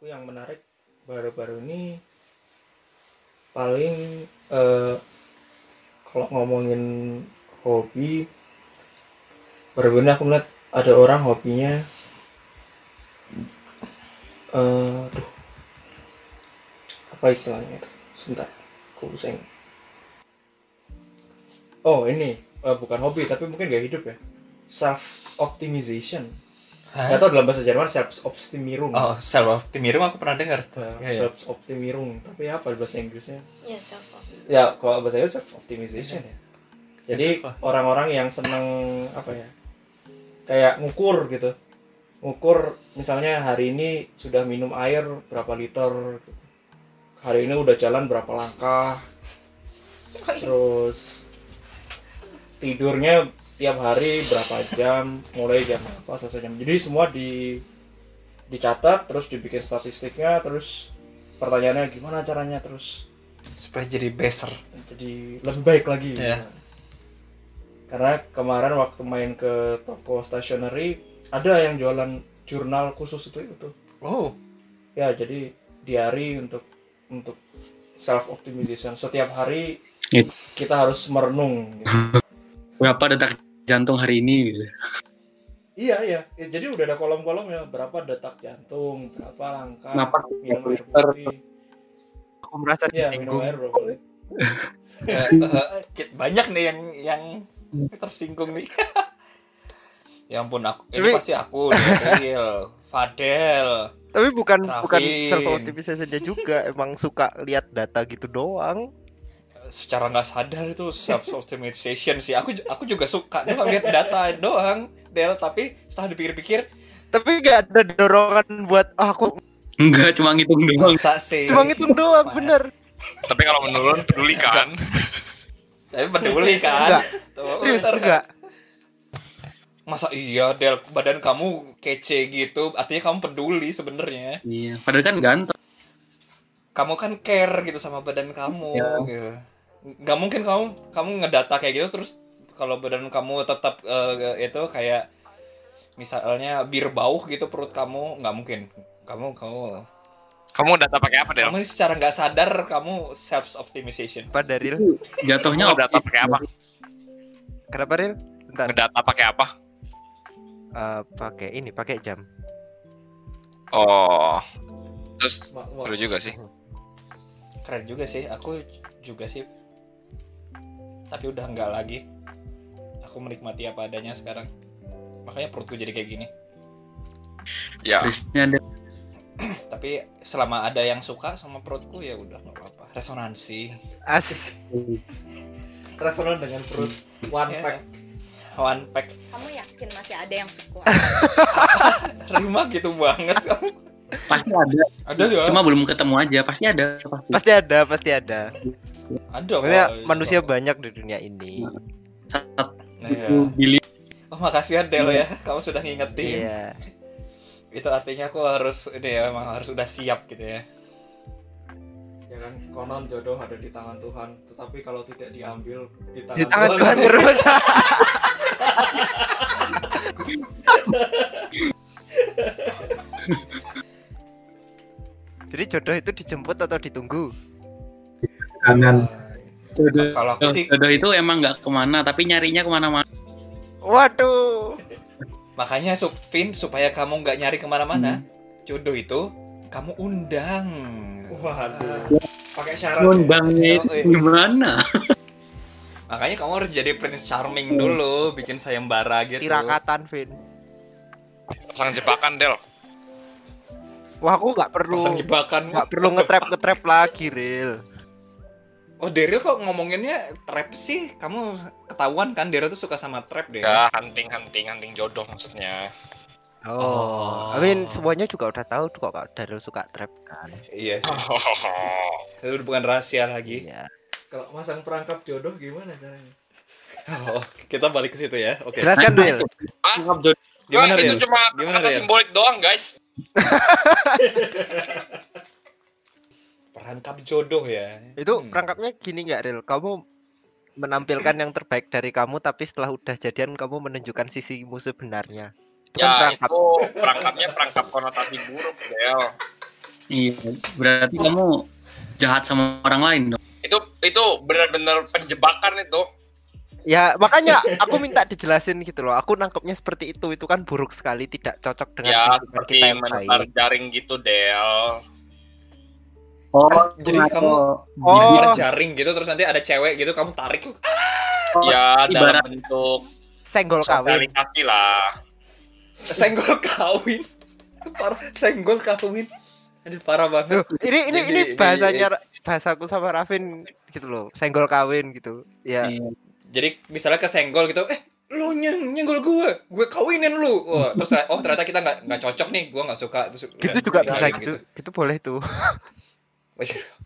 aku yang menarik baru-baru ini paling eh, kalau ngomongin hobi baru ini aku ngeliat ada orang hobinya eh apa istilahnya itu? Sebentar aku pusing. Oh ini eh, bukan hobi tapi mungkin gak hidup ya. Self optimization Gak tau dalam bahasa Jerman self optimierung Oh, self optimism aku pernah dengar tuh. Nah, Iya, iya. self optimierung tapi apa bahasa Inggrisnya Ya self ya kalau bahasa Inggris self optimization ya jadi Itu apa? orang-orang yang seneng apa ya kayak ngukur gitu ngukur misalnya hari ini sudah minum air berapa liter gitu. hari ini udah jalan berapa langkah terus tidurnya tiap hari berapa jam mulai jam apa selesai jam jadi semua di dicatat terus dibikin statistiknya terus pertanyaannya gimana caranya terus Supaya jadi beser. jadi lebih baik lagi Iya. karena kemarin waktu main ke toko stationery ada yang jualan jurnal khusus itu itu Oh, ya jadi diary untuk untuk self optimization setiap hari It- kita harus merenung gitu. Berapa detak jantung hari ini gitu. iya iya Ya, jadi udah ada kolom-kolomnya berapa detak jantung berapa langkah Napas minum air putih Aku merasa ya disinggung. air kit- banyak nih yang yang tersinggung nih. ya ampun aku ini Tapi- pasti aku Daniel, Fadel. Tapi bukan Rafin. bukan self optimisasi juga, emang suka lihat data gitu doang. Secara nggak sadar itu self optimization sih. Aku aku juga suka doang lihat data doang, Del, tapi setelah dipikir-pikir Tapi gak ada dorongan buat ah, aku Enggak, cuma ngitung doang. masa sih. cuma ngitung doang, bener. Tapi kalau menurun peduli kan? Tapi peduli kan? Enggak. Tuh, Serius bener kan? enggak? Masa iya Del badan kamu kece gitu, artinya kamu peduli sebenarnya. Iya, padahal kan ganteng. Kamu kan care gitu sama badan kamu Iya. gitu. Nggak mungkin kamu kamu ngedata kayak gitu terus kalau badan kamu tetap eh, itu kayak misalnya bir bauh gitu perut kamu nggak mungkin. Kamu kamu Kamu data pakai apa, Del? kamu secara nggak sadar kamu self optimization. Apa dari Jatuhnya Kamu data pakai apa? Kenapa Ril? Bentar. Ngedata pakai apa? Eh, pakai ini, pakai jam. Oh. Terus Ma- ma- seru juga sih. Keren juga sih, aku juga sih. Tapi udah nggak lagi. Aku menikmati apa adanya sekarang. Makanya perutku jadi kayak gini. Ya. Ada Tapi selama ada yang suka sama perutku ya udah nggak apa-apa. Resonansi. As resonan dengan perut one Ya. pack One pack. Kamu yakin masih ada yang suka? Rima gitu banget kamu. pasti ada. Ada ya? Cuma belum ketemu aja, pasti ada. Pasti. pasti ada, pasti ada. Ada Maksudnya kok. manusia banyak di dunia ini. Satu Nah, ya. Oh makasih ya Del ya, kamu sudah ngingetin. Iya. Itu artinya aku harus ini ya, emang harus udah siap gitu ya. ya kan konon jodoh ada di tangan Tuhan tetapi kalau tidak diambil di tangan, Di tangan Tuhan Tuhan terus. Jadi jodoh itu dijemput atau ditunggu? Kanan. Jodoh, Kalau aku sih jodoh itu emang nggak ke mana, tapi nyarinya ke mana-mana. Waduh. Makanya Sup- Vin supaya kamu nggak nyari ke mana-mana, jodoh itu kamu undang. waduh pakai syarat ya? Itu Yoi. gimana? Makanya kamu harus jadi Prince Charming dulu, bikin sayembara gitu. Tirakatan, Vin. Pasang jebakan, Del. Wah, aku nggak perlu Pasang jebakan. nggak perlu ngetrap ngetrap lagi, Ril. Oh, Daryl kok ngomonginnya trap sih? Kamu ketahuan kan Daryl tuh suka sama trap deh. Ya, hunting, hunting, hunting jodoh maksudnya. Oh, I mean semuanya juga udah tahu tuh kok Kak Darul suka trap kan. Iya sih. Oh. Itu bukan rahasia lagi. Iya. kalau masang perangkap jodoh gimana caranya Oh, kita balik ke situ ya. Oke. Jelaskan Nah, Ril. Gimana Wah, Ril? itu cuma Gimana, kata simbolik doang, guys. Perangkap jodoh ya. Itu Hmm. perangkapnya gini nggak Ril? Kamu menampilkan yang terbaik dari kamu tapi setelah udah jadian kamu menunjukkan sisi musuh sebenarnya. Itu kan Ya, perangkap. itu perangkapnya perangkap konotasi buruk, Del. Iya, berarti kamu jahat sama orang lain dong. Itu itu benar-benar penjebakan itu. Ya makanya aku minta dijelasin gitu loh. Aku nangkepnya seperti itu. Itu kan buruk sekali, tidak cocok dengan Ya seperti kita yang menebar baik. jaring gitu Del. Oh, Jadi kamu Oh. Ibarat jaring gitu terus nanti ada cewek gitu kamu tarik Ya ibarat- dalam bentuk Senggol kawin. sosialisasi lah. senggol kawin. Parah, senggol kawin. Aduh parah banget. Loh, ini ini Jadi- ini bahasanya bahasaku sama Rafin gitu loh. Senggol kawin gitu. Ya. Iya. Jadi misalnya kesenggol gitu, eh lu nyeng nyenggol gue, gue kawinin lu. Wah, terus oh ternyata kita nggak nggak cocok nih, gue nggak suka. Terus Gitu udah, juga bisa tinggalin gitu. Gitu boleh tuh.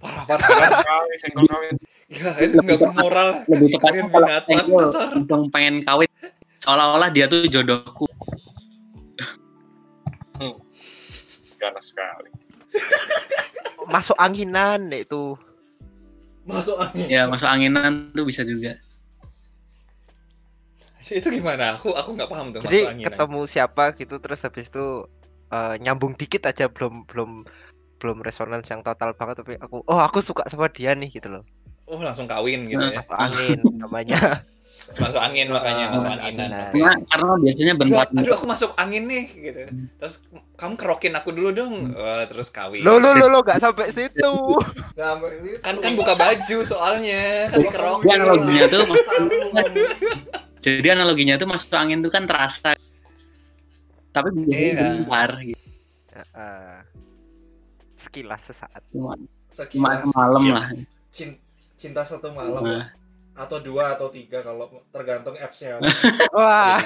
Parah parah. Kawin. Gila, itu nggak bermoral. Lebih tepatnya binatang dasar. untung pengen kawin seolah-olah dia tuh jodohku. Ganas sekali. Masuk anginan ya itu. Masuk angin. Ya masuk anginan tuh bisa juga. Itu gimana? Aku aku nggak paham tuh masuk Jadi angin. ketemu siapa gitu terus habis itu eh, nyambung dikit aja belum belum belum resonans yang total banget tapi aku oh aku suka sama dia nih gitu loh. Oh langsung kawin gitu ya. Masuk angin namanya. Masuk angin makanya masuk Masuk anginan. anginan. Oke. Karena karena biasanya Aduh, bentar aduh aku masuk angin nih gitu. Terus kamu kerokin aku dulu dong. Wah, terus kawin. Lo lo lo lo gak sampai situ. Kan kan buka baju soalnya, kan dikerokin. Dia analoginya tuh jadi analoginya tuh masuk angin tuh kan terasa. Tapi biasanya Iya. bentar gitu. Heeh. Sekilas sesaat. Sekilas malam Iya. lah. cin- cinta satu malam Nah, atau dua atau tiga kalau tergantung apps-nya Wah,